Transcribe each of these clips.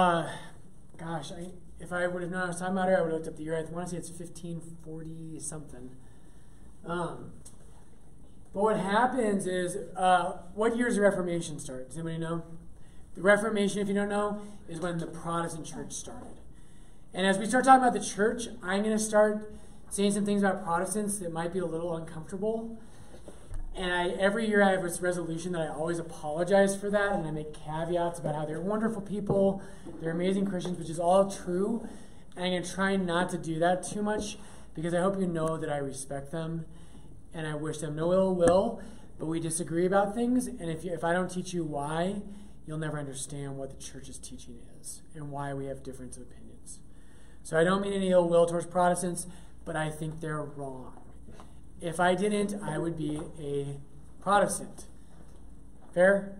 Uh, gosh, I, if I would have known I was talking about I would have looked up the year. I want to say it's 1540 something. Um, but what happens is, uh, what year does the Reformation start? Does anybody know? The Reformation, if you don't know, is when the Protestant church started. And as we start talking about the church, I'm going to start saying some things about Protestants that might be a little uncomfortable. And I, every year I have this resolution that I always apologize for that, and I make caveats about how they're wonderful people, they're amazing Christians, which is all true. And I'm going to try not to do that too much because I hope you know that I respect them and I wish them no ill will, but we disagree about things. And if, you, if I don't teach you why, you'll never understand what the church's teaching is and why we have different opinions. So I don't mean any ill will towards Protestants, but I think they're wrong. If I didn't, I would be a Protestant. Fair?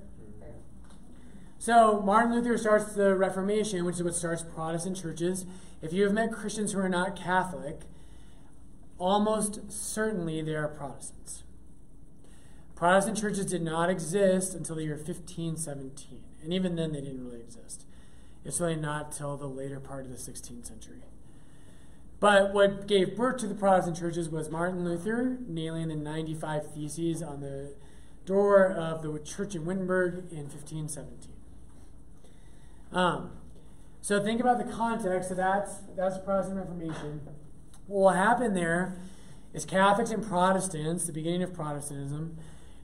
So Martin Luther starts the Reformation, which is what starts Protestant churches. If you have met Christians who are not Catholic, almost certainly they are Protestants. Protestant churches did not exist until the year 1517, and even then they didn't really exist. It's really not till the later part of the 16th century. But what gave birth to the Protestant churches was Martin Luther nailing the 95 Theses on the door of the church in Wittenberg in 1517. Um, so think about the context. So that's that's the Protestant Reformation. What will happen there is Catholics and Protestants, the beginning of Protestantism,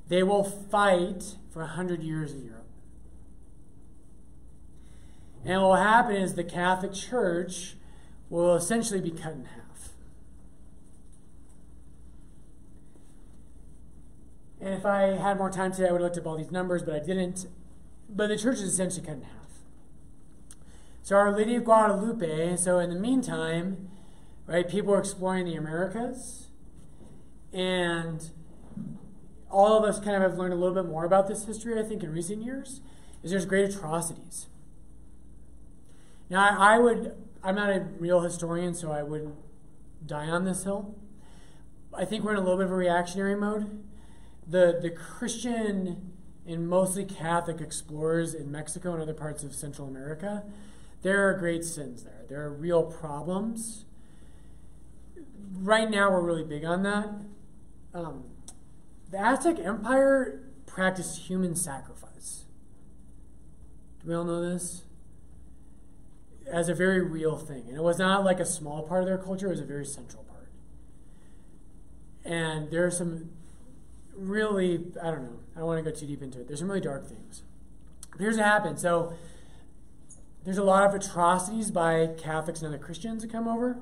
they will fight for 100 years in Europe. And what will happen is the Catholic Church will essentially be cut in half. And if I had more time today, I would have looked up all these numbers, but I didn't. But the church is essentially cut in half. So, Our Lady of Guadalupe, so in the meantime, right, people are exploring the Americas, and all of us kind of have learned a little bit more about this history, I think, in recent years, is there's great atrocities. Now, I, I would I'm not a real historian, so I wouldn't die on this hill. I think we're in a little bit of a reactionary mode. The, the Christian and mostly Catholic explorers in Mexico and other parts of Central America, there are great sins there. There are real problems. Right now, we're really big on that. Um, the Aztec Empire practiced human sacrifice. Do we all know this? As a very real thing. And it was not like a small part of their culture, it was a very central part. And there are some really, I don't know, I don't want to go too deep into it. There's some really dark things. Here's what happened. So there's a lot of atrocities by Catholics and other Christians that come over.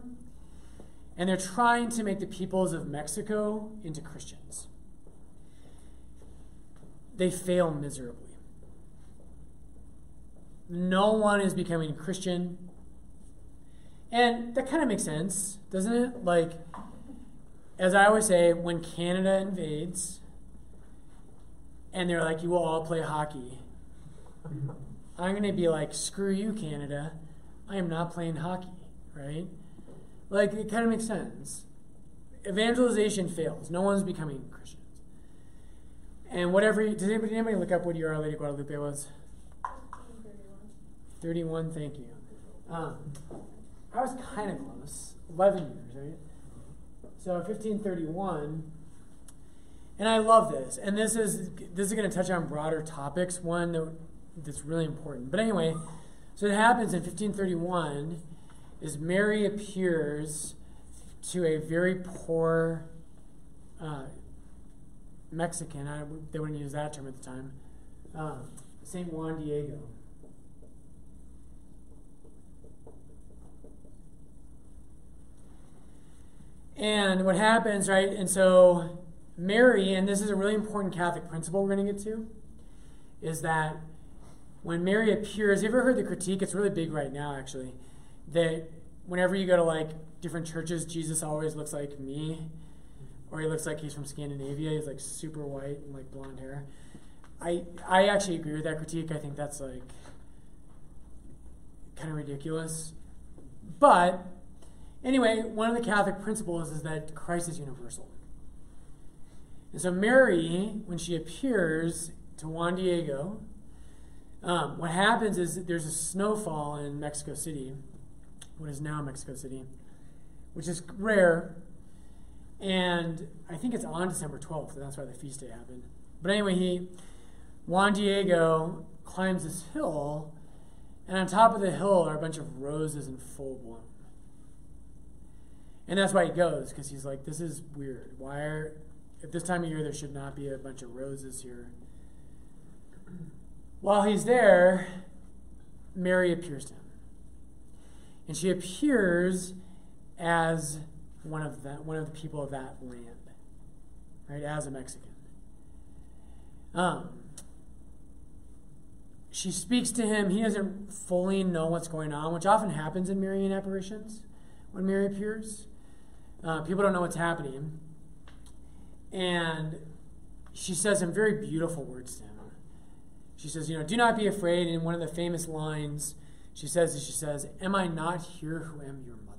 And they're trying to make the peoples of Mexico into Christians. They fail miserably no one is becoming Christian. And that kind of makes sense, doesn't it? Like, as I always say, when Canada invades and they're like, you will all play hockey, I'm going to be like, screw you, Canada. I am not playing hockey, right? Like, it kind of makes sense. Evangelization fails. No one's becoming Christians. And whatever, does anybody, anybody look up what year Our Lady Guadalupe was? 31, thank you. Um, I was kind of close. 11 years, right? So 1531. And I love this. And this is this is going to touch on broader topics, one that, that's really important. But anyway, so it happens in 1531 is Mary appears to a very poor uh, Mexican. I, they wouldn't use that term at the time. Uh, Saint Juan Diego. And what happens, right? And so Mary, and this is a really important Catholic principle we're going to get to, is that when Mary appears, you ever heard the critique? It's really big right now, actually, that whenever you go to like different churches, Jesus always looks like me, or he looks like he's from Scandinavia. He's like super white and like blonde hair. I I actually agree with that critique. I think that's like kind of ridiculous, but Anyway, one of the Catholic principles is that Christ is universal. And so Mary, when she appears to Juan Diego, Um, what happens is there's a snowfall in Mexico City, what is now Mexico City, which is rare. And I think it's on December 12th, and that's why the feast day happened. But anyway, he, Juan Diego climbs this hill, and on top of the hill are a bunch of roses in full bloom. And that's why he goes, because he's like, this is weird. Why are, at this time of year, there should not be a bunch of roses here. While he's there, Mary appears to him. And she appears as one of the, one of the people of that land, right? As a Mexican. Um, she speaks to him. He doesn't fully know what's going on, which often happens in Marian apparitions when Mary appears. Uh, people don't know what's happening. And she says some very beautiful words to him. She says, You know, do not be afraid. And one of the famous lines she says is, She says, Am I not here who am your mother?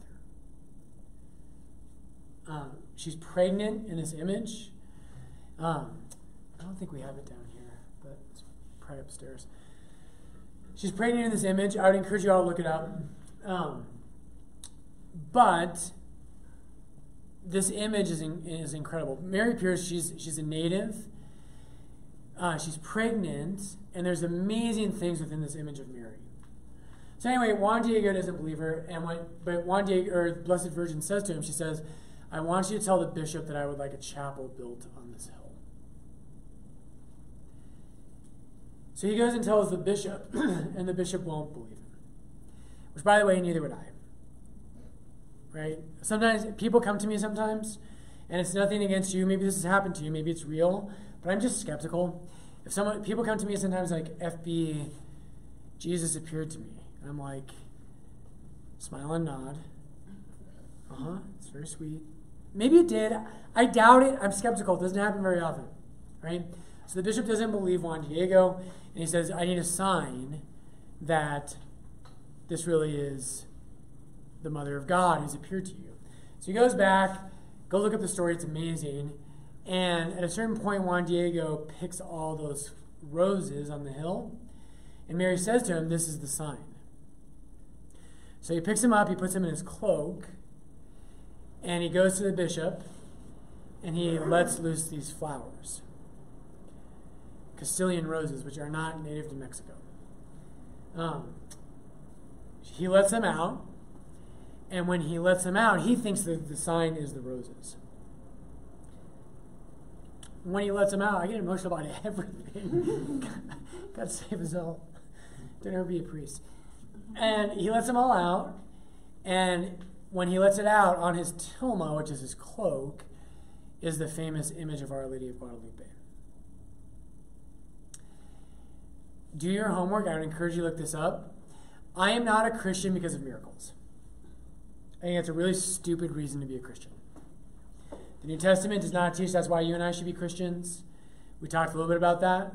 Um, she's pregnant in this image. Um, I don't think we have it down here, but it's probably upstairs. She's pregnant in this image. I would encourage you all to look it up. Um, but this image is, in, is incredible. Mary Pierce, she's, she's a native. Uh, she's pregnant, and there's amazing things within this image of Mary. So anyway, Juan Diego doesn't believe her, and when, but Juan Diego, or Blessed Virgin says to him, she says, I want you to tell the bishop that I would like a chapel built on this hill. So he goes and tells the bishop, and the bishop won't believe him. Which, by the way, neither would I right? Sometimes people come to me sometimes, and it's nothing against you. Maybe this has happened to you. Maybe it's real, but I'm just skeptical. If someone people come to me sometimes like FB, Jesus appeared to me, and I'm like, smile and nod. Uh huh. It's very sweet. Maybe it did. I doubt it. I'm skeptical. It doesn't happen very often, right? So the bishop doesn't believe Juan Diego, and he says, I need a sign that this really is the mother of God who's appeared to you. So he goes back, go look up the story, it's amazing. And at a certain point, Juan Diego picks all those roses on the hill, and Mary says to him, This is the sign. So he picks him up, he puts him in his cloak, and he goes to the bishop, and he lets loose these flowers Castilian roses, which are not native to Mexico. Um, he lets them out, and when he lets them out, he thinks that the sign is the roses. When he lets them out, I get emotional about everything. God save us all. Don't ever be a priest. And he lets them all out. And when he lets it out, on his tilma, which is his cloak, is the famous image of Our Lady of Guadalupe. Do your homework. I would encourage you to look this up. I am not a Christian because of miracles. I think that's a really stupid reason to be a Christian. The New Testament does not teach that's why you and I should be Christians. We talked a little bit about that.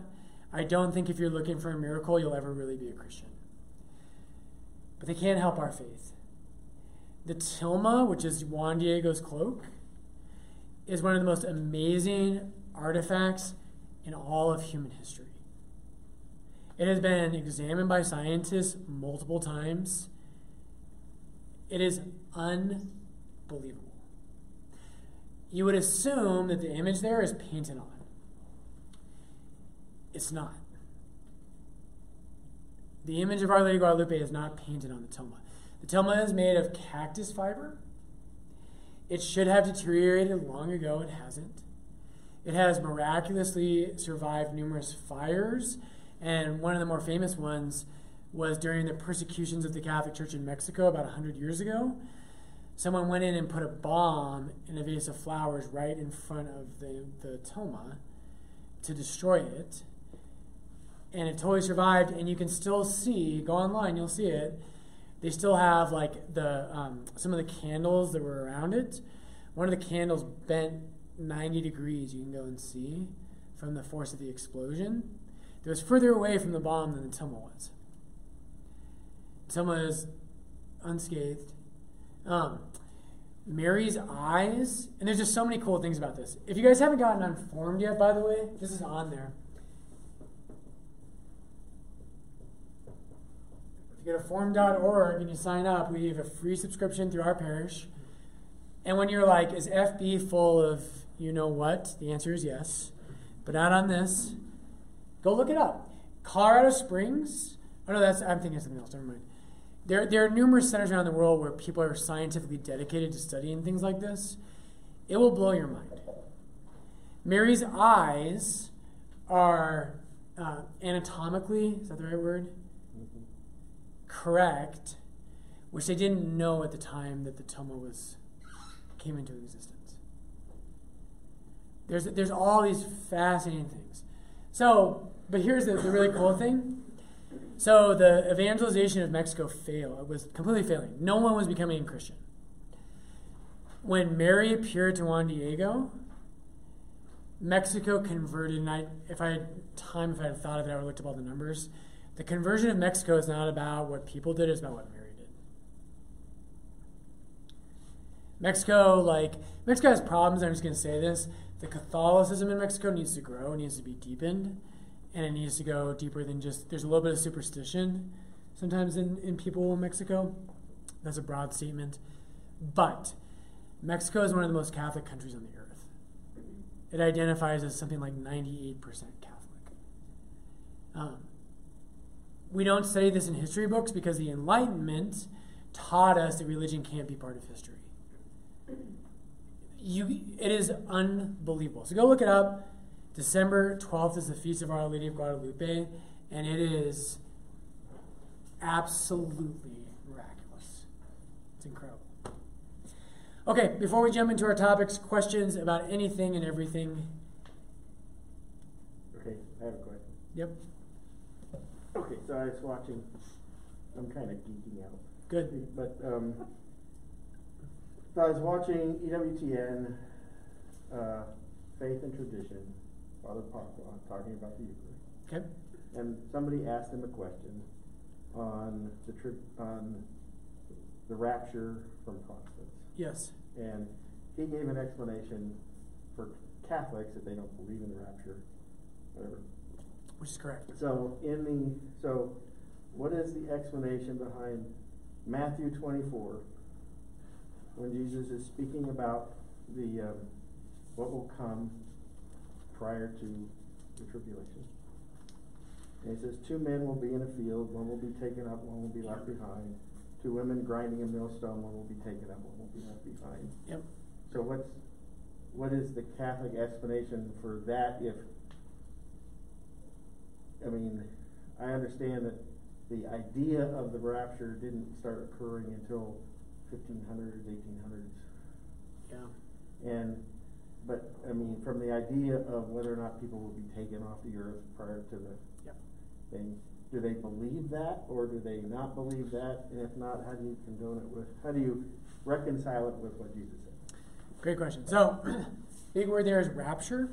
I don't think if you're looking for a miracle, you'll ever really be a Christian. But they can't help our faith. The tilma, which is Juan Diego's cloak, is one of the most amazing artifacts in all of human history. It has been examined by scientists multiple times. It is unbelievable. You would assume that the image there is painted on. It's not. The image of Our Lady Guadalupe is not painted on the tilma. The tilma is made of cactus fiber. It should have deteriorated long ago. It hasn't. It has miraculously survived numerous fires, and one of the more famous ones was during the persecutions of the Catholic Church in Mexico about 100 years ago. Someone went in and put a bomb in a vase of flowers right in front of the, the tilma to destroy it. And it totally survived, and you can still see, go online, you'll see it. They still have like the um, some of the candles that were around it. One of the candles bent 90 degrees, you can go and see from the force of the explosion. It was further away from the bomb than the tilma was. The tilma is unscathed. Um, Mary's eyes, and there's just so many cool things about this. If you guys haven't gotten unformed yet, by the way, this is on there. If you go to formed.org and you sign up. We have a free subscription through our parish. And when you're like, is FB full of you know what? The answer is yes. But not on this. Go look it up. Colorado Springs. Oh no, that's I'm thinking of something else. Never mind. There, there are numerous centers around the world where people are scientifically dedicated to studying things like this. It will blow your mind. Mary's eyes are uh, anatomically, is that the right word? Mm-hmm. Correct, which they didn't know at the time that the tilma was came into existence. There's, there's all these fascinating things. So, but here's the, the really cool thing. So the evangelization of Mexico failed. It was completely failing. No one was becoming a Christian. When Mary appeared to Juan Diego, Mexico converted, and I, if I had time, if I had thought of it, I would have looked up all the numbers. The conversion of Mexico is not about what people did, it's about what Mary did. Mexico, like, Mexico has problems, I'm just going to say this. The Catholicism in Mexico needs to grow, needs to be deepened, and it needs to go deeper than just, there's a little bit of superstition sometimes in, in people in Mexico. That's a broad statement. But Mexico is one of the most Catholic countries on the earth it identifies as something like 98% Catholic. Um, we don't study this in history books because the Enlightenment taught us that religion can't be part of history. You, it is unbelievable. So go look it up. December 12th is the Feast of Our Lady of Guadalupe, and it is absolutely miraculous. It's incredible. Okay, before we jump into our topics, questions about anything and everything? Okay, I have a question. Yep. Okay, so I was watching, I'm kind of geeking out. Good. But, um, so I was watching EWTN, uh, Faith and Tradition, Father Pacwa, talking about the Eucharist. Okay. And somebody asked him a question on the tri- on the rapture from Constance. Yes. And he gave an explanation for Catholics that they don't believe in the rapture, whatever. Which is correct. So in the so, what is the explanation behind Matthew twenty four when Jesus is speaking about the um, what will come prior to the tribulation? And he says, two men will be in a field, one will be taken up, one will be left behind two women grinding a millstone, one will be taken up, one will be left behind. Yep. So what's, what is the Catholic explanation for that if, I mean, I understand that the idea of the rapture didn't start occurring until fifteen hundreds, eighteen hundreds. Yeah. And, but, I mean, from the idea of whether or not people will be taken off the earth prior to the Yep. thing, do they believe that or do they not believe that? And if not, how do you condone it with, how do you reconcile it with what Jesus said? Great question. So, big word there is rapture.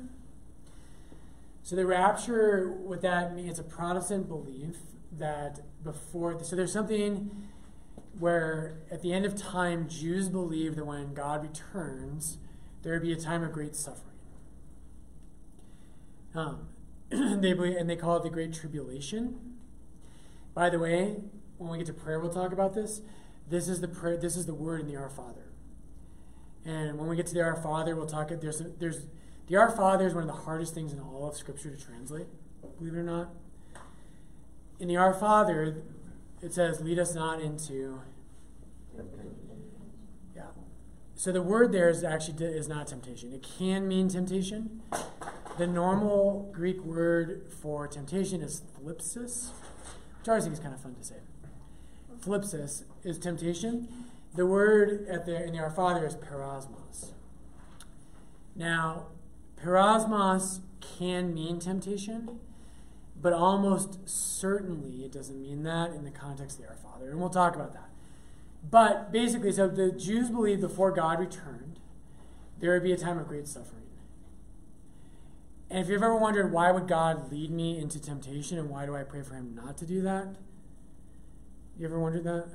So the rapture, what that means, it's a Protestant belief that before, so there's something where at the end of time, Jews believe that when God returns, there would be a time of great suffering. Um, they believe, and they call it the Great Tribulation. By the way, when we get to prayer, we'll talk about this. This is the prayer. This is the word in the Our Father. And when we get to the Our Father, we'll talk. There's there's the Our Father is one of the hardest things in all of Scripture to translate. Believe it or not. In the Our Father, it says, "Lead us not into." So the word there is actually is not temptation. It can mean temptation. The normal Greek word for temptation is thlipsis which I always think is kind of fun to say. Thlipsis is temptation. The word at the, in the Our Father is peirasmos. Now, peirasmos can mean temptation, but almost certainly it doesn't mean that in the context of the Our Father. And we'll talk about that. But basically, so the Jews believed before God returned, there would be a time of great suffering. And if you've ever wondered why would God lead me into temptation and why do I pray for him not to do that? You ever wondered that?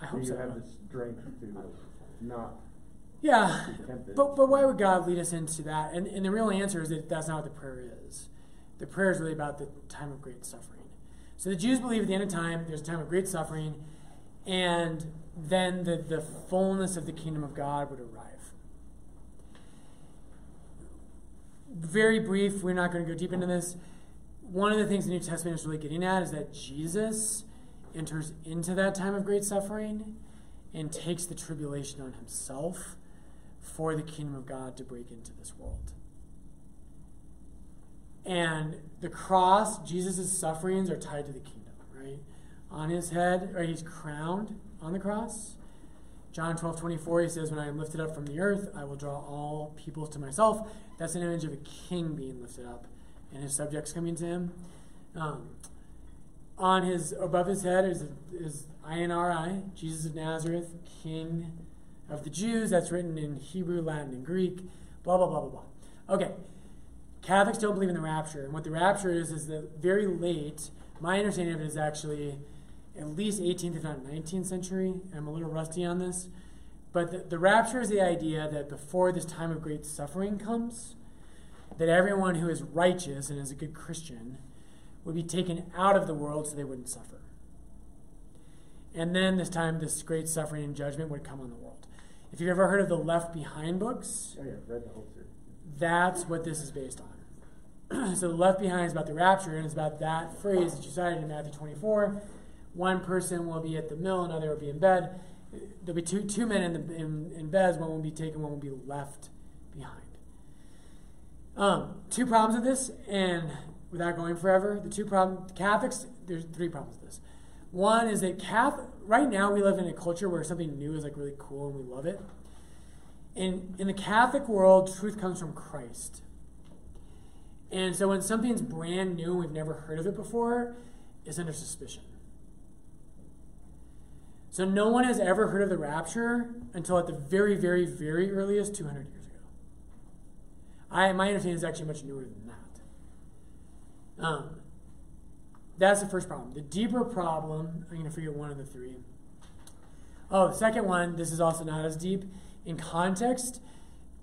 I hope you so. have the strength to not. Yeah, but but why would God lead us into that? And and the real answer is that that's not what the prayer is. The prayer is really about the time of great suffering. So the Jews believe at the end of time, there's a time of great suffering, and then the, the fullness of the kingdom of God would arrive. Very brief, we're not going to go deep into this. One of the things the New Testament is really getting at is that Jesus enters into that time of great suffering and takes the tribulation on himself for the kingdom of God to break into this world. And the cross, Jesus' sufferings are tied to the kingdom? On his head, or he's crowned on the cross. John 12, 24, he says, When I am lifted up from the earth, I will draw all peoples to myself. That's an image of a king being lifted up and his subjects coming to him. Um, on his above his head is, is INRI, Jesus of Nazareth, King of the Jews. That's written in Hebrew, Latin, and Greek. Blah blah blah blah blah. Okay, Catholics don't believe in the rapture, and what the rapture is is that very late. My understanding of it is actually at least 18th, if not 19th century. I'm a little rusty on this. But the, the rapture is the idea that before this time of great suffering comes, that everyone who is righteous and is a good Christian would be taken out of the world so they wouldn't suffer. And then this time, this great suffering and judgment would come on the world. If you've ever heard of the Left Behind books, Oh, yeah, read the whole series. that's what this is based on. so the Left Behind is about the rapture, and it's about that phrase that you cited in Matthew 24 one person will be at the mill, another will be in bed. There'll be two, two men in, the, in, in beds, one will be taken, one will be left behind. Um, two problems with this, and without going forever, the two problems, Catholics, there's three problems with this. One is that Catholic, right now we live in a culture where something new is like really cool and we love it. In, in the Catholic world, truth comes from Christ. And so when something's brand new and we've never heard of it before, it's under suspicion. So no one has ever heard of the rapture until at the very, very, very earliest 200 years ago. I, my understanding is actually much newer than that. Um, that's the first problem. The deeper problem, I'm going to forget one of the three. Oh, the second one, this is also not as deep. In context,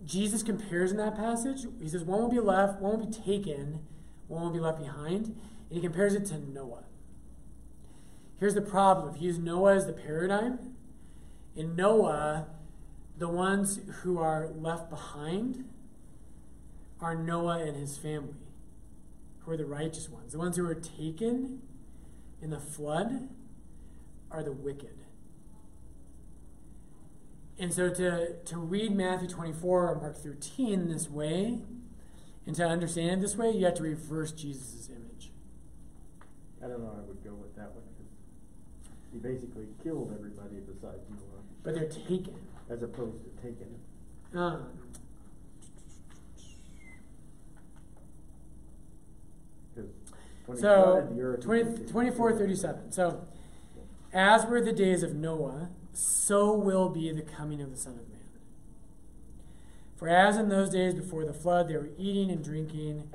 Jesus compares in that passage. He says, one will be left, one will be taken, one will be left behind. And he compares it to Noah. Here's the problem if you use Noah as the paradigm, in Noah, the ones who are left behind are Noah and his family, who are the righteous ones. The ones who are taken in the flood are the wicked. And so to, to read Matthew 24 or Mark 13 this way, and to understand it this way, you have to reverse Jesus' image. I don't know, I would go with that one, because he basically killed everybody besides Noah, But they're taken. as opposed to taking it. Um, so, flooded the earth. he 20, 24 37. So, as were the days of Noah, so will be the coming of the Son of Man. For as in those days before the flood, they were eating and drinking,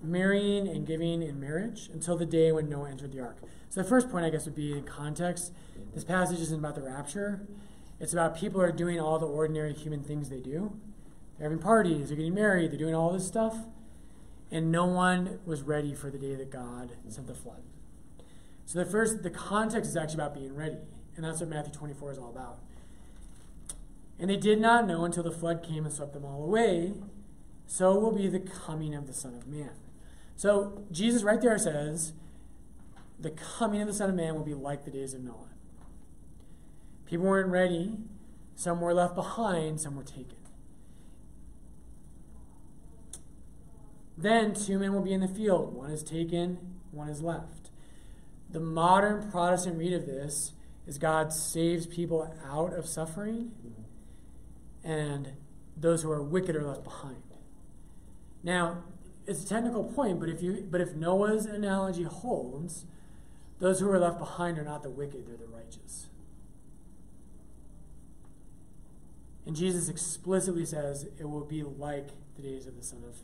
marrying and giving in marriage, until the day when Noah entered the ark. So, the first point, I guess, would be in context. This passage isn't about the rapture, it's about people are doing all the ordinary human things they do. They're having parties, they're getting married, they're doing all this stuff. And no one was ready for the day that God sent the flood. So the first, the context is actually about being ready. And that's what Matthew 24 is all about. And they did not know until the flood came and swept them all away. So will be the coming of the Son of Man. So Jesus right there says, the coming of the Son of Man will be like the days of Noah. People weren't ready. Some were left behind, some were taken. Then two men will be in the field. One is taken, one is left. The modern Protestant read of this is God saves people out of suffering, and those who are wicked are left behind. Now, it's a technical point, but if you but if Noah's analogy holds, those who are left behind are not the wicked, they're the righteous. And Jesus explicitly says it will be like the days of the son of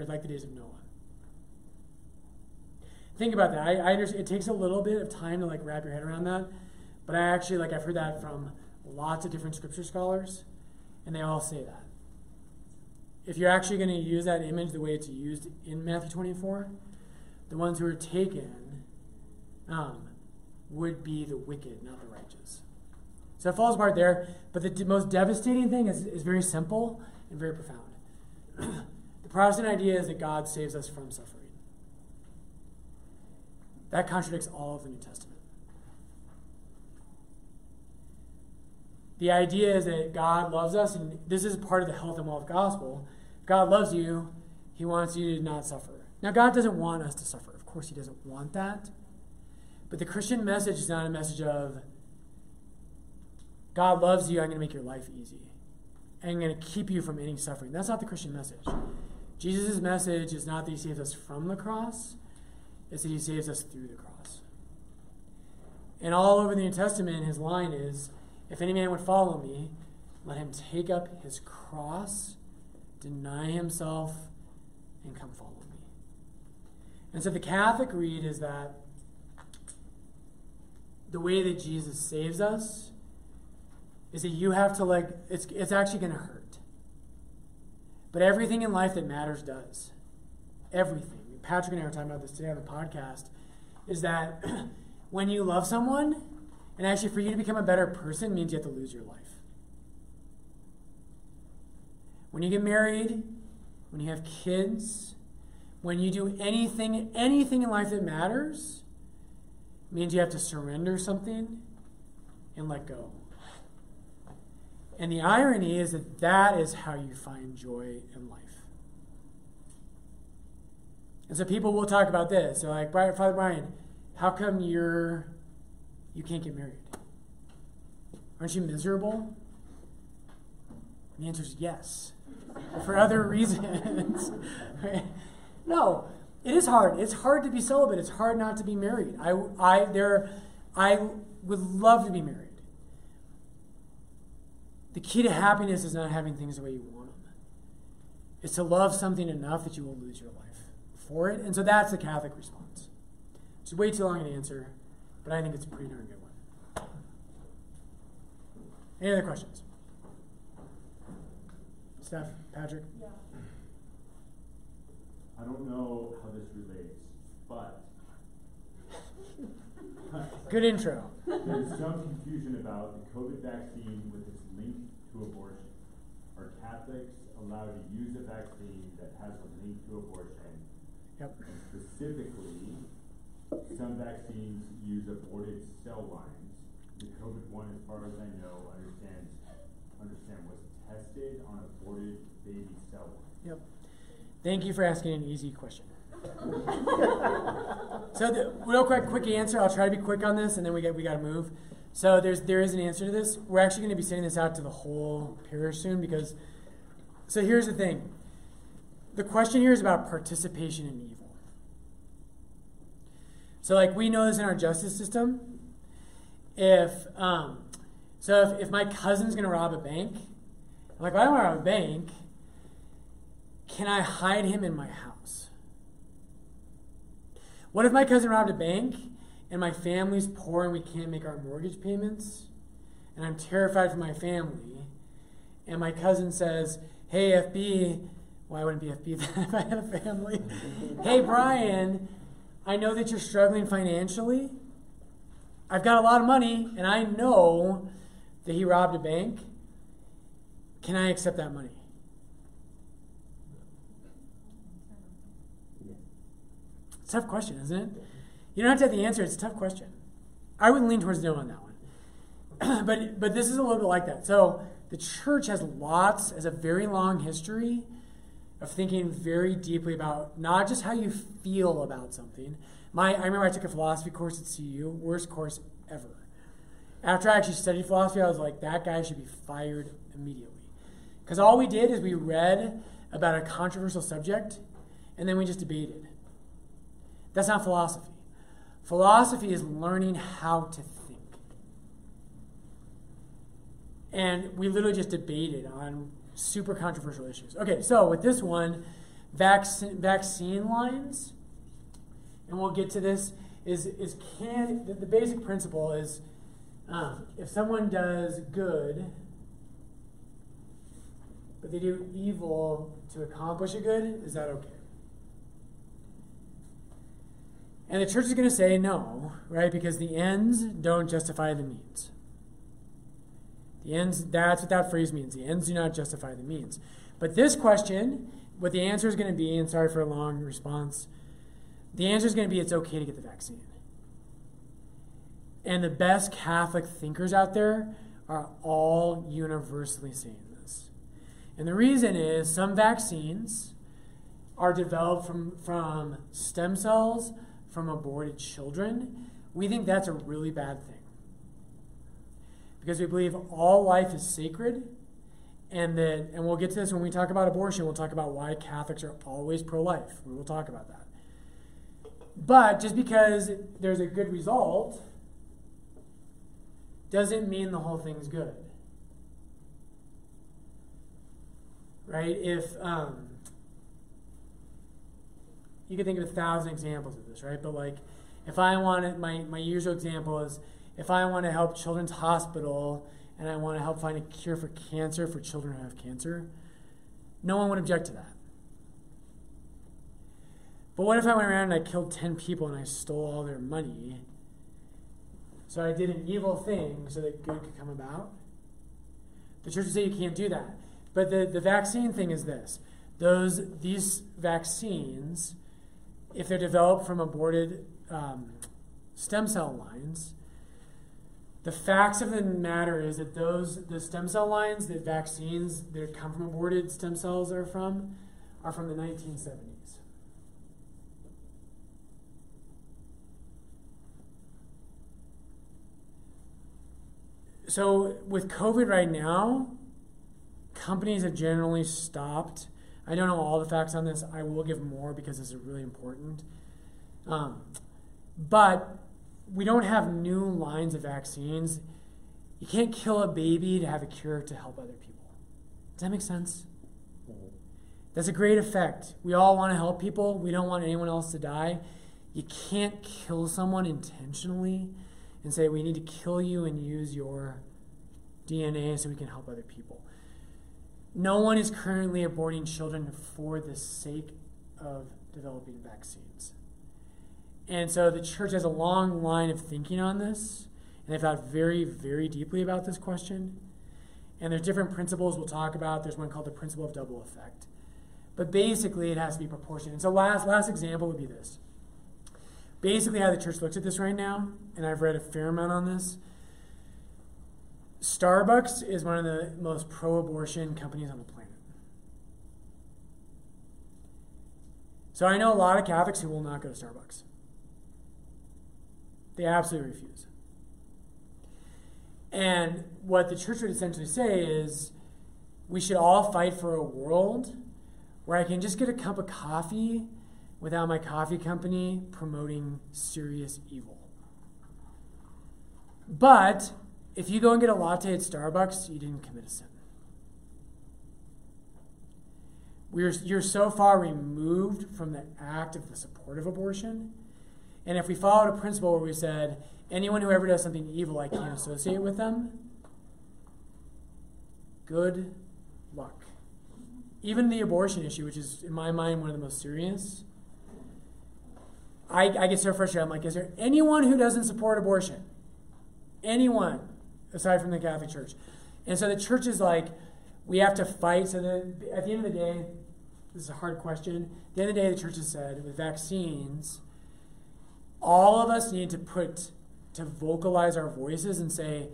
or like the days of Noah. Think about that. I, I understand it takes a little bit of time to like wrap your head around that, but I actually like I've heard that from lots of different scripture scholars, and they all say that. If you're actually going to use that image the way it's used in Matthew 24, the ones who are taken um, would be the wicked, not the righteous. So it falls apart there. But the most devastating thing is, is very simple and very profound. the Protestant idea is that God saves us from suffering. That contradicts all of the New Testament. The idea is that God loves us, and this is part of the health and wealth gospel. God loves you, He wants you to not suffer. Now, God doesn't want us to suffer. Of course, He doesn't want that. But the Christian message is not a message of God loves you, I'm going to make your life easy. I'm going to keep you from any suffering. That's not the Christian message. Jesus' message is not that He saves us from the cross, it's that He saves us through the cross. And all over the New Testament, His line is if any man would follow me, let him take up his cross, deny himself, and come follow me. And so the Catholic read is that the way that Jesus saves us is that you have to like it's it's actually going to hurt. But everything in life that matters does. Everything. Patrick and I were talking about this today on the podcast is that when you love someone, and actually, for you to become a better person means you have to lose your life. When you get married, when you have kids, when you do anything, anything in life that matters, means you have to surrender something and let go. And the irony is that that is how you find joy in life. And so people will talk about this. They're like, Father Brian, how come you're you can't get married? Aren't you miserable? And the answer is yes. For other reasons. No, it is hard. It's hard to be celibate. It's hard not to be married. I, I, there, I would love to be married. The key to happiness is not having things the way you want them. It's to love something enough that you will lose your life for it. And so that's the Catholic response. It's way too long an answer but I think it's a pretty darn good one. Any other questions? Steph, Patrick? Yeah. I don't know how this relates, but good intro. There's some confusion about the COVID vaccine with its link to abortion. Are Catholics allowed to use a vaccine that has a link to abortion? Yep. And specifically, some vaccines use aborted cell lines. The COVID one, as far as I know, understands understand was tested on aborted baby cell lines. Yep. Thank you for asking an easy question. so the real quick quick answer, I'll try to be quick on this and then we get we gotta move. So there's there is an answer to this. We're actually gonna be sending this out to the whole parish soon because so here's the thing. The question here is about participation in evil. So, like, we know this in our justice system. If, um, so if, if my cousin's going to rob a bank, I'm like, well, I don't want to rob a bank. Can I hide him in my house? What if my cousin robbed a bank and my family's poor and we can't make our mortgage payments? And I'm terrified for my family. And my cousin says, hey, FB, why wouldn't be FB if I had a family? hey, Brian, I know that you're struggling financially. I've got a lot of money, and I know that he robbed a bank. Can I accept that money? It's tough question, isn't it? You don't have to have the answer. It's a tough question. I would lean towards no on that one. but but this is a little bit like that. So the church has lots, has a very long history of thinking very deeply about not just how you feel about something. My, I remember I took a philosophy course at CU, worst course ever. After I actually studied philosophy, I was like, that guy should be fired immediately. Because all we did is we read about a controversial subject and then we just debated. That's not philosophy. Philosophy is learning how to think. And we literally just debated on super controversial issues. Okay, so with this one, vaccine, vaccine lines, and we'll get to this, is, is can, the, the basic principle is um, if someone does good, but they do evil to accomplish a good, is that okay? And the church is going to say no, right? Because the ends don't justify the means. The ends, that's what that phrase means. The ends do not justify the means. But this question, what the answer is going to be, and sorry for a long response, the answer is going to be it's okay to get the vaccine. And the best Catholic thinkers out there are all universally saying this. And the reason is some vaccines are developed from, from stem cells from aborted children. We think that's a really bad thing. Because we believe all life is sacred and that and we'll get to this when we talk about abortion, we'll talk about why Catholics are always pro-life. We will talk about that. But just because there's a good result doesn't mean the whole thing's good. Right? If um, you can think of a thousand examples of this, right? But like, if I wanted my my usual example is if I want to help Children's Hospital and I want to help find a cure for cancer for children who have cancer, no one would object to that. But what if I went around and I killed 10 people and I stole all their money? So I did an evil thing so that good could come about? The church would say you can't do that. But the, the vaccine thing is this. Those these vaccines, if they're developed from aborted um, stem cell lines, the facts of the matter is that those the stem cell lines, the vaccines that come from aborted stem cells are from, are from the 1970s. So with COVID right now, companies have generally stopped. I don't know all the facts on this. I will give more because this is really important. Um, but we don't have new lines of vaccines. You can't kill a baby to have a cure to help other people. Does that make sense? That's a great effect. We all want to help people. We don't want anyone else to die. You can't kill someone intentionally and say, we need to kill you and use your DNA so we can help other people. No one is currently aborting children for the sake of developing vaccines. And so the church has a long line of thinking on this, and they've thought very, very deeply about this question. And there's different principles we'll talk about. There's one called the principle of double effect. But basically, it has to be proportionate. And so, last, last example would be this. Basically, how the church looks at this right now, and I've read a fair amount on this. Starbucks is one of the most pro abortion companies on the planet. So I know a lot of Catholics who will not go to Starbucks. They absolutely refuse. And what the church would essentially say is we should all fight for a world where I can just get a cup of coffee without my coffee company promoting serious evil. But if you go and get a latte at Starbucks, you didn't commit a sin. We're, you're so far removed from the act of the support of abortion and if we followed a principle where we said, anyone who ever does something evil, I can't associate with them, good luck. Even the abortion issue, which is, in my mind, one of the most serious, I, I get so frustrated. I'm like, is there anyone who doesn't support abortion? Anyone, aside from the Catholic Church. And so the church is like, we have to fight. So that at the end of the day, this is a hard question. At the end of the day, the church has said with vaccines, all of us need to put to vocalize our voices and say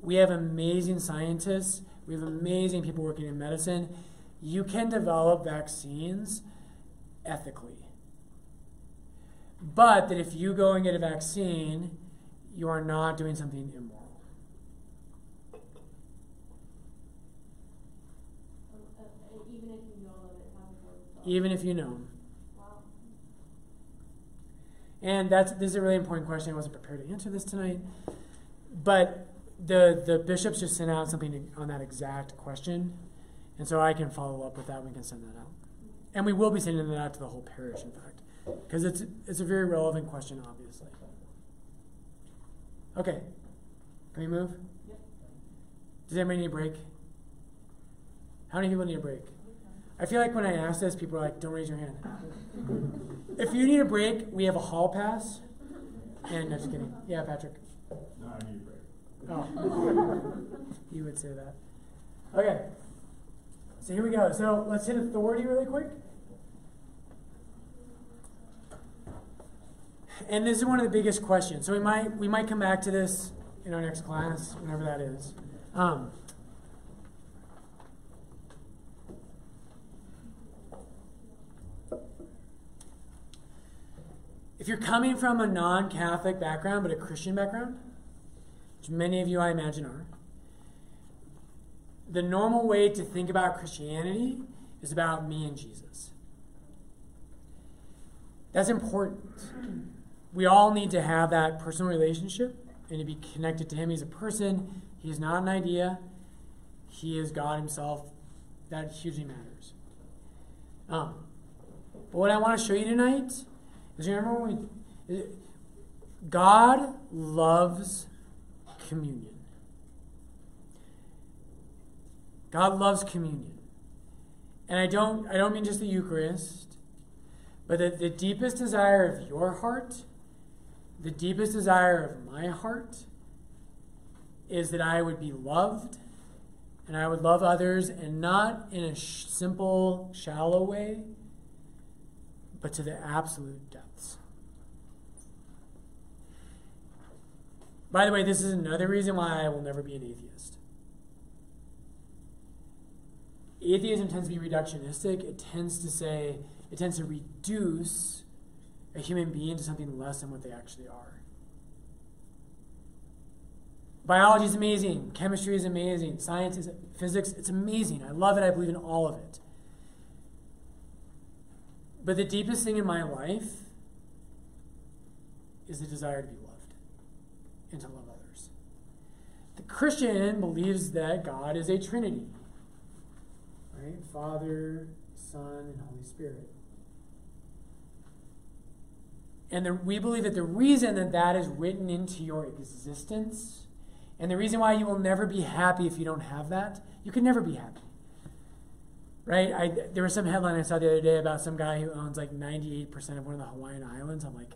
we have amazing scientists we have amazing people working in medicine you can develop vaccines ethically but that if you go and get a vaccine you are not doing something immoral even if you know and that's this is a really important question. I wasn't prepared to answer this tonight, but the the bishops just sent out something on that exact question, and so I can follow up with that. We can send that out, and we will be sending that out to the whole parish, in fact, because it's it's a very relevant question, obviously. Okay, can we move? Does anybody need a break? How many people need a break? I feel like when I ask this, people are like, don't raise your hand. if you need a break, we have a hall pass. And no, just kidding. Yeah, Patrick. No, I need a break. Oh. you would say that. Okay. So here we go. So let's hit authority really quick. And this is one of the biggest questions. So we might we might come back to this in our next class, whenever that is. Um, if you're coming from a non-Catholic background but a Christian background, which many of you I imagine are, the normal way to think about Christianity is about me and Jesus. That's important. We all need to have that personal relationship and to be connected to Him. He's a person, He is not an idea, He is God Himself. That hugely matters. Um, but what I want to show you tonight is remember when we. God loves communion. God loves communion. And I don't I don't mean just the Eucharist, but the, the deepest desire of your heart, the deepest desire of my heart is that I would be loved and I would love others and not in a sh- simple, shallow way, but to the absolute depths. By the way, this is another reason why I will never be an atheist. Atheism tends to be reductionistic. It tends to say, it tends to reduce a human being to something less than what they actually are. Biology is amazing. Chemistry is amazing. Science is physics. It's amazing. I love it. I believe in all of it. But the deepest thing in my life is the desire to be and to love others. The Christian believes that God is a Trinity, right? Father, Son, and Holy Spirit. And the, we believe that the reason that that is written into your existence, and the reason why you will never be happy if you don't have that, you can never be happy. Right? I, there was some headline I saw the other day about some guy who owns like 98% of one of the Hawaiian Islands. I'm like,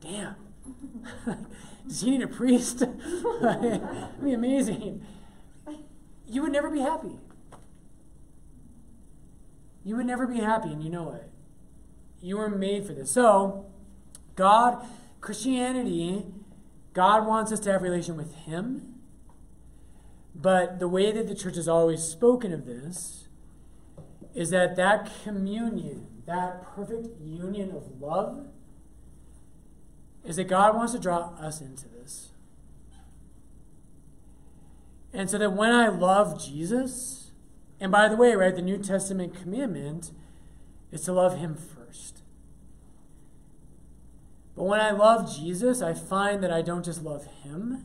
damn. Does he need a priest? That'd be amazing. You would never be happy. You would never be happy, and you know it. You were made for this. So, God, Christianity, God wants us to have relation with Him. But the way that the church has always spoken of this is that that communion, that perfect union of love, is that God wants to draw us into this. And so that when I love Jesus, and by the way, right, the New Testament commandment is to love Him first. But when I love Jesus, I find that I don't just love Him,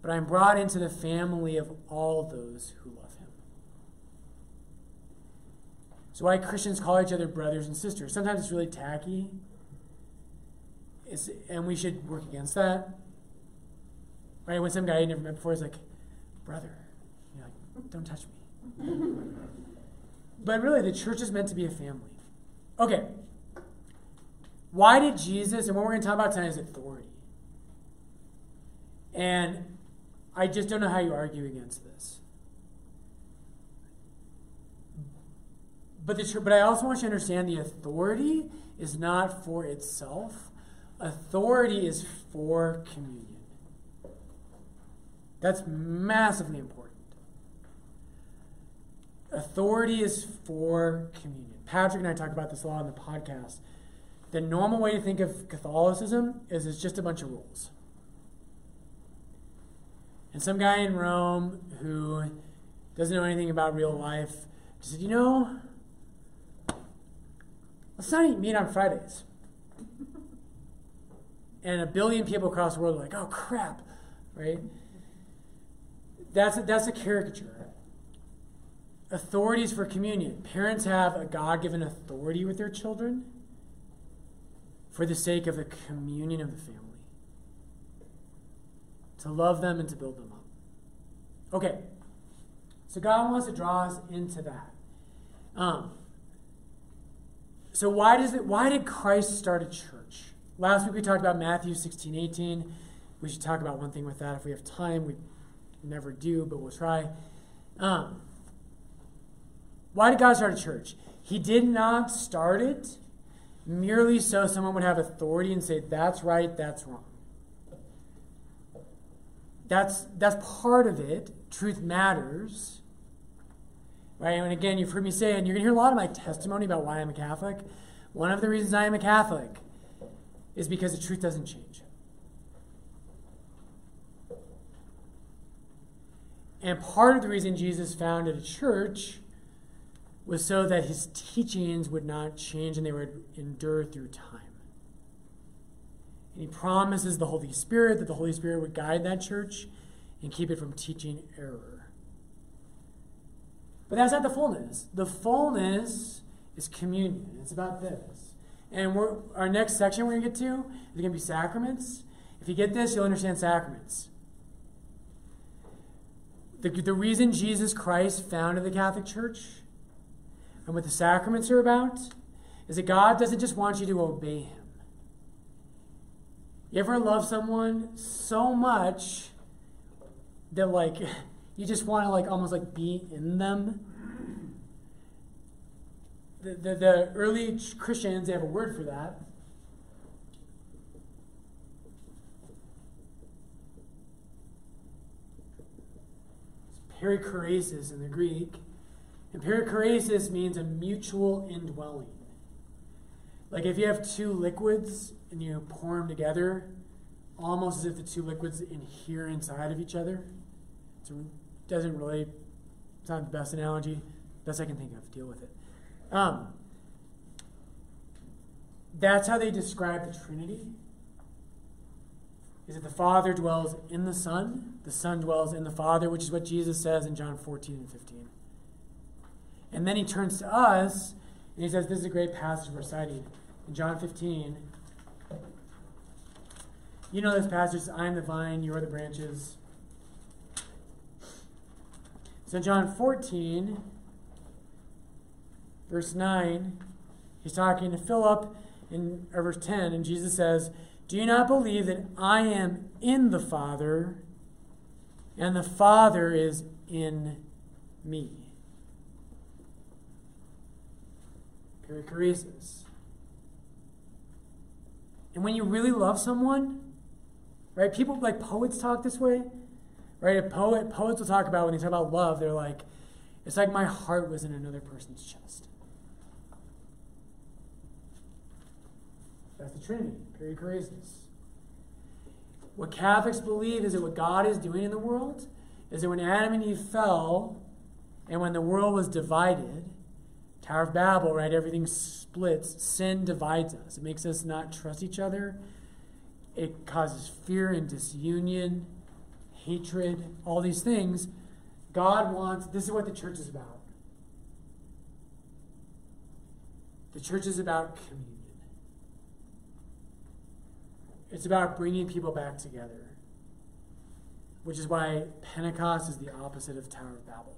but I'm brought into the family of all those who love Him. So why Christians call each other brothers and sisters. Sometimes it's really tacky. It's, and we should work against that. Right? When some guy you never met before is like, brother, you're like, don't touch me. but really, the church is meant to be a family. Okay. Why did Jesus, and what we're going to talk about tonight is authority. And I just don't know how you argue against this. But, the, but I also want you to understand the authority is not for itself. Authority is for communion. That's massively important. Authority is for communion. Patrick and I talk about this a lot on the podcast. The normal way to think of Catholicism is it's just a bunch of rules. And some guy in Rome who doesn't know anything about real life said, You know, let's not eat meat on Fridays. And a billion people across the world are like, Oh, crap, right? That's a, that's a caricature. Authorities for communion. Parents have a God given authority with their children for the sake of the communion of the family to love them and to build them up. Okay, so God wants to draw us into that. Um, so why does it? Why did Christ start a church? Last week we talked about Matthew 16, 18. We should talk about one thing with that if we have time. We never do, but we'll try. Um, why did God start a church? He did not start it merely so someone would have authority and say, that's right, that's wrong. That's, that's part of it. Truth matters. Right? And again, you've heard me say, and you're going to hear a lot of my testimony about why I'm a Catholic. One of the reasons I am a Catholic is because the truth doesn't change. And part of the reason Jesus founded a church was so that his teachings would not change and they would endure through time. And he promises the Holy Spirit that the Holy Spirit would guide that church and keep it from teaching error. But that's not the fullness. The fullness is communion. It's about this. And our next section we're going to get to is going to be sacraments. If you get this, you'll understand sacraments. The, the reason Jesus Christ founded the Catholic Church and what the sacraments are about is that God doesn't just want you to obey Him. You ever love someone so much that, like, you just want to, like, almost like be in them? The, the, early Christians, they have a word for that. It's perichoresis in the Greek. And perichoresis means a mutual indwelling. Like if you have two liquids and you pour them together, almost as if the two liquids adhere inside of each other. It doesn't really, it's not the best analogy. Best I can think of. Deal with it. Um, that's how they describe the Trinity is that the Father dwells in the Son, the Son dwells in the Father, which is what Jesus says in John 14 and 15. And then he turns to us and he says, This is a great passage we're citing. In John 15, you know this passage, I am the vine, you are the branches. So, John 14, verse 9, he's talking to Philip in verse 10, and Jesus says, do you not believe that I am in the Father and the Father is in me? Perichoresis. And when you really love someone, right? People like poets talk this way, right? A poet, poets will talk about when they talk about love, they're like, it's like my heart was in another person's chest. That's the Trinity, perichoresis. What Catholics believe is that what God is doing in the world is that when Adam and Eve fell and when the world was divided, Tower of Babel, right, everything splits, sin divides us. It makes us not trust each other. It causes fear and disunion, hatred, all these things. God wants, this is what the church is about. The church is about community. It's about bringing people back together, which is why Pentecost is the opposite of Tower of Babel.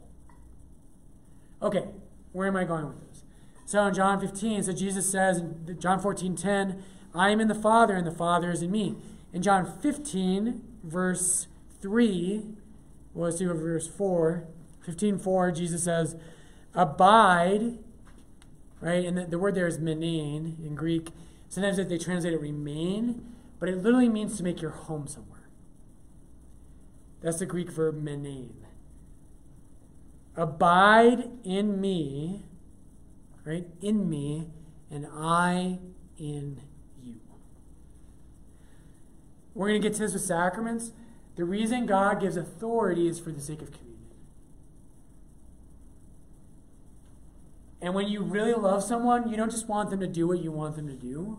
Okay, where am I going with this? So in John 15, so Jesus says in John 14, 10, I am in the Father, and the Father is in me. In John 15, verse 3, well, let's do verse 4. 15, 4, Jesus says, Abide, right? And the, the word there is menein in Greek. Sometimes they translate it remain but it literally means to make your home somewhere. That's the Greek verb menein. Abide in me, right? In me, and I in you. We're going to get to this with sacraments. The reason God gives authority is for the sake of communion. And when you really love someone, you don't just want them to do what you want them to do.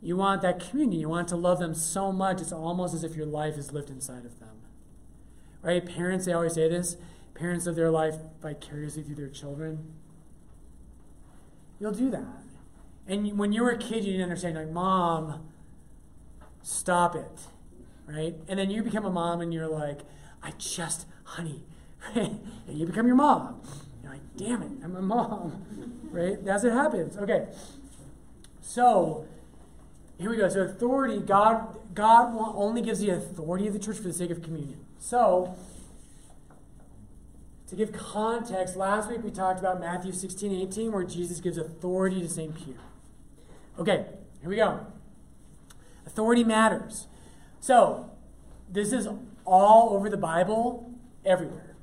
You want that communion. You want to love them so much, it's almost as if your life is lived inside of them. Right? Parents, they always say this parents live their life vicariously through their children. You'll do that. And when you were a kid, you didn't understand, like, mom, stop it. Right? And then you become a mom and you're like, I just, honey, and you become your mom. You're like, damn it, I'm a mom. right? That's what happens. Okay. So, here we go. So, authority, God, God only gives the authority of the church for the sake of communion. So, to give context, last week we talked about Matthew 16 18, where Jesus gives authority to St. Peter. Okay, here we go. Authority matters. So, this is all over the Bible, everywhere.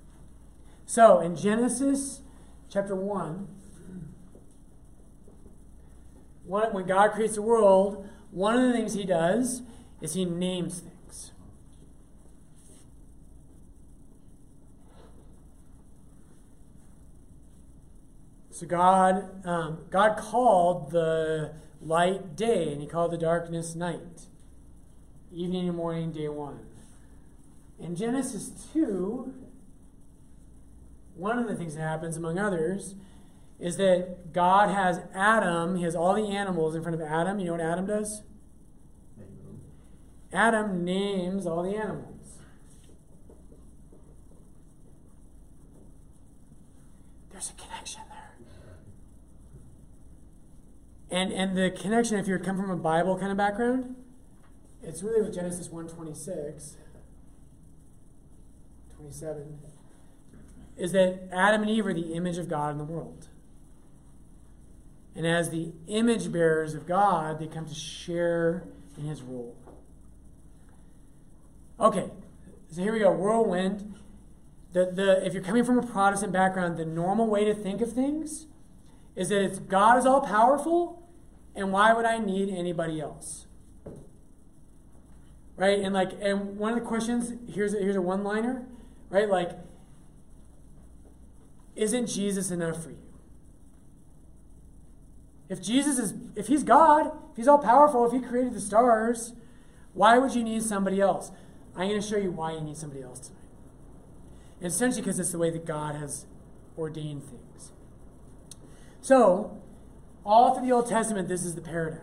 So, in Genesis chapter 1, when God creates the world, one of the things he does is he names things. So God, um, God called the light day, and he called the darkness night. Evening and morning, day one. In Genesis 2, one of the things that happens, among others, is that God has Adam, he has all the animals in front of Adam. You know what Adam does? Adam names all the animals. There's a connection there. And and the connection, if you come from a Bible kind of background, it's really with Genesis 126, 27, is that Adam and Eve are the image of God in the world. And as the image bearers of God, they come to share in his rule. Okay, so here we go. Whirlwind. The, the, if you're coming from a Protestant background, the normal way to think of things is that it's God is all powerful, and why would I need anybody else? Right? And like, and one of the questions here's a, here's a one-liner, right? Like, isn't Jesus enough for you? If Jesus is, if he's God, if he's all powerful, if he created the stars, why would you need somebody else? I'm going to show you why you need somebody else tonight. And essentially because it's the way that God has ordained things. So, all through the Old Testament, this is the paradigm.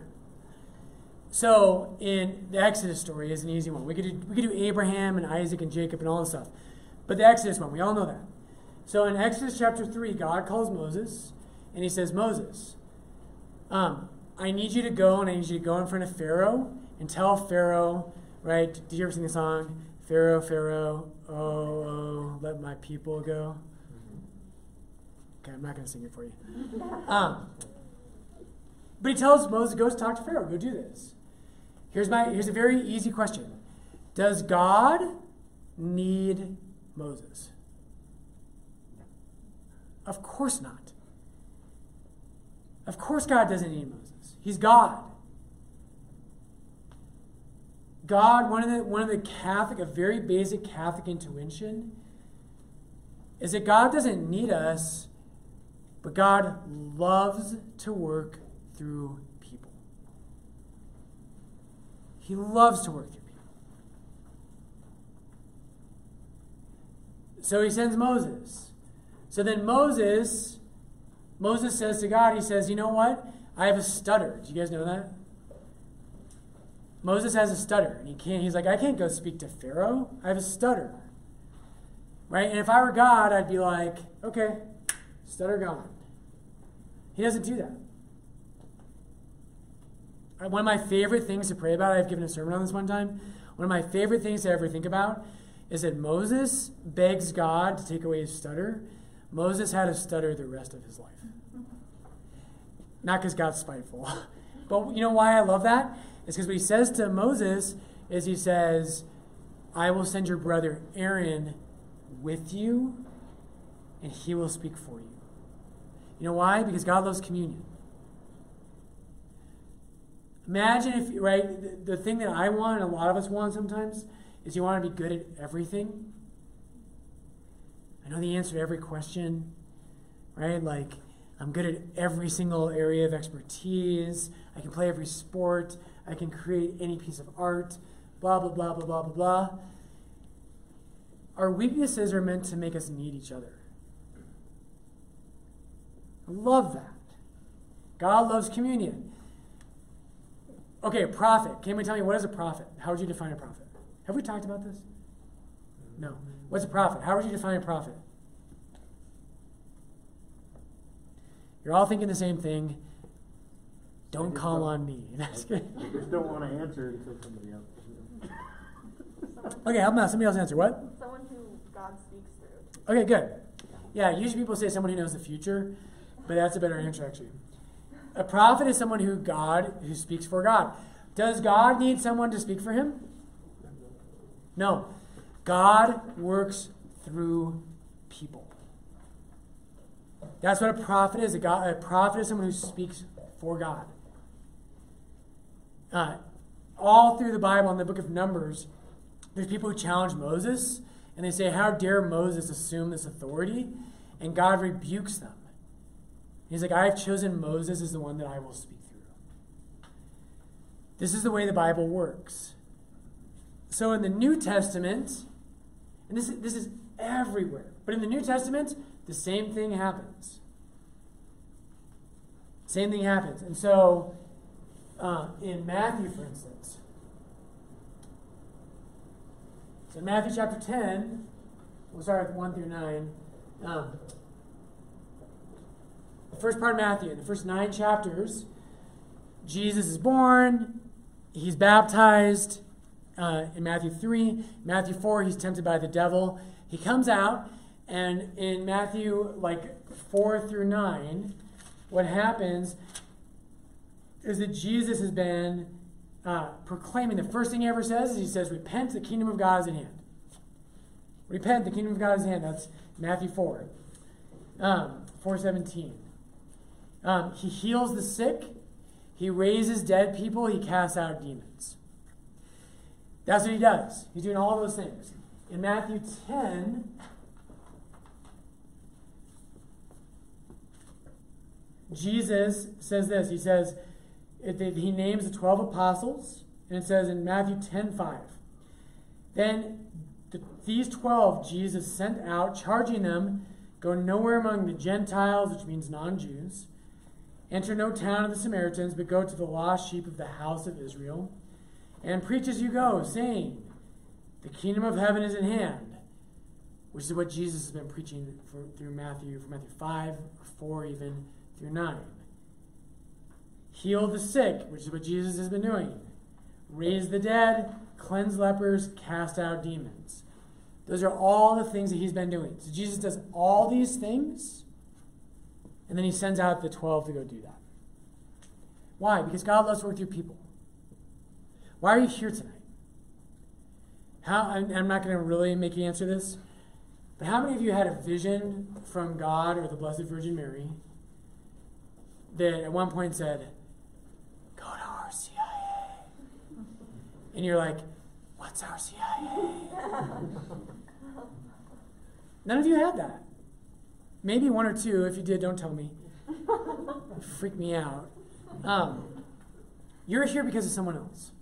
So, in the Exodus story is an easy one. We could, do, we could do Abraham and Isaac and Jacob and all this stuff. But the Exodus one, we all know that. So, in Exodus chapter 3, God calls Moses and he says, Moses, um, I need you to go and I need you to go in front of Pharaoh and tell Pharaoh, right? Did you ever sing the song? Pharaoh, Pharaoh, oh, oh, let my people go. Okay, I'm not going to sing it for you. Um, but he tells Moses, go talk to Pharaoh, go do this. Here's, my, here's a very easy question Does God need Moses? Of course not. Of course, God doesn't need Moses. He's God. God, one of the one of the Catholic, a very basic Catholic intuition, is that God doesn't need us, but God loves to work through people. He loves to work through people. So he sends Moses. So then Moses Moses says to God, he says, You know what? I have a stutter. Do you guys know that? Moses has a stutter. And he can't, he's like, I can't go speak to Pharaoh. I have a stutter. Right? And if I were God, I'd be like, okay, stutter gone. He doesn't do that. Uh, one of my favorite things to pray about, I've given a sermon on this one time. One of my favorite things to ever think about is that Moses begs God to take away his stutter. Moses had a stutter the rest of his life. Not because God's spiteful. But you know why I love that? It's because what he says to Moses is he says, I will send your brother Aaron with you, and he will speak for you. You know why? Because God loves communion. Imagine if, right, the, the thing that I want, and a lot of us want sometimes, is you want to be good at everything. I know the answer to every question, right? Like, I'm good at every single area of expertise. I can play every sport. I can create any piece of art. Blah, blah, blah, blah, blah, blah, blah. Our weaknesses are meant to make us need each other. I love that. God loves communion. Okay, prophet. Can you tell me what is a prophet? How would you define a prophet? Have we talked about this? No. What's a prophet? How would you define a prophet? You're all thinking the same thing. Don't call don't- on me. That's good. I just don't wanna answer until somebody else. Okay, help me out. Somebody else answer. What? someone who God speaks through. Okay, good. Yeah, usually people say someone who knows the future, but that's a better answer actually. A prophet is someone who God who speaks for God. Does God need someone to speak for him? No. God works through people. That's what a prophet is. A, God, a prophet is someone who speaks for God. Uh, all through the Bible, in the book of Numbers, there's people who challenge Moses and they say, How dare Moses assume this authority? And God rebukes them. He's like, I have chosen Moses as the one that I will speak through. This is the way the Bible works. So in the New Testament, and this is, this is everywhere, but in the New Testament, the same thing happens. Same thing happens. And so uh, in Matthew, for instance, so in Matthew chapter 10, we'll start with 1 through 9. Um, the first part of Matthew, the first nine chapters, Jesus is born, he's baptized uh, in Matthew 3. Matthew 4, he's tempted by the devil. He comes out, and in Matthew like 4 through 9, what happens is that Jesus has been uh, proclaiming. The first thing he ever says is he says, Repent, the kingdom of God is at hand. Repent, the kingdom of God is at hand. That's Matthew 4. Um, 417. Um, he heals the sick. He raises dead people. He casts out demons. That's what he does. He's doing all those things. In Matthew 10, Jesus says this. He says, it, he names the 12 apostles, and it says in Matthew 10 5. Then the, these 12 Jesus sent out, charging them, Go nowhere among the Gentiles, which means non Jews. Enter no town of the Samaritans, but go to the lost sheep of the house of Israel. And preach as you go, saying, The kingdom of heaven is at hand. Which is what Jesus has been preaching for, through Matthew, from Matthew 5 or 4 even through 9. Heal the sick, which is what Jesus has been doing. Raise the dead, cleanse lepers, cast out demons. Those are all the things that he's been doing. So Jesus does all these things, and then he sends out the 12 to go do that. Why? Because God loves to work through people. Why are you here tonight? How, I'm, not going to really make you answer this, but how many of you had a vision from God or the Blessed Virgin Mary that at one point said, Go to RCIA? And you're like, What's RCIA? None of you had that. Maybe one or two. If you did, don't tell me. Freak me out. Um, you're here because of someone else.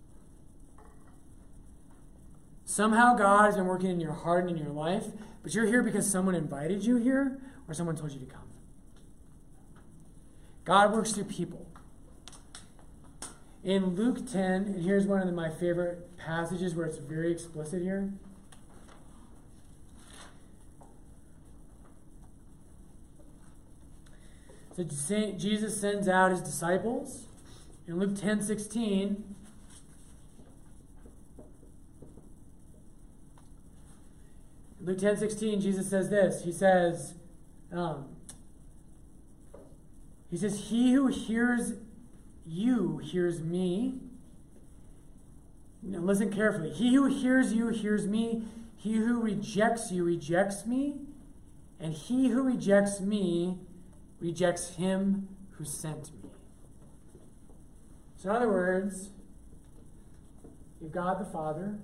Somehow God has been working in your heart and in your life, but you're here because someone invited you here or someone told you to come. God works through people. In Luke 10, and here's one of my favorite passages where it's very explicit here. So Jesus sends out his disciples. In Luke 10 16, Luke 10 16, Jesus says this. He says, um, He says, He who hears you hears me. Now listen carefully. He who hears you hears me. He who rejects you rejects me. And he who rejects me rejects him who sent me. So, in other words, you've God the Father.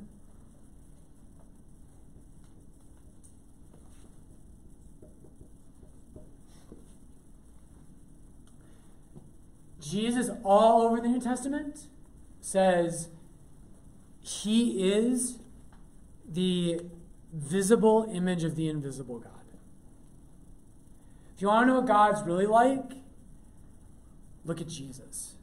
Jesus, all over the New Testament, says he is the visible image of the invisible God. If you want to know what God's really like, look at Jesus.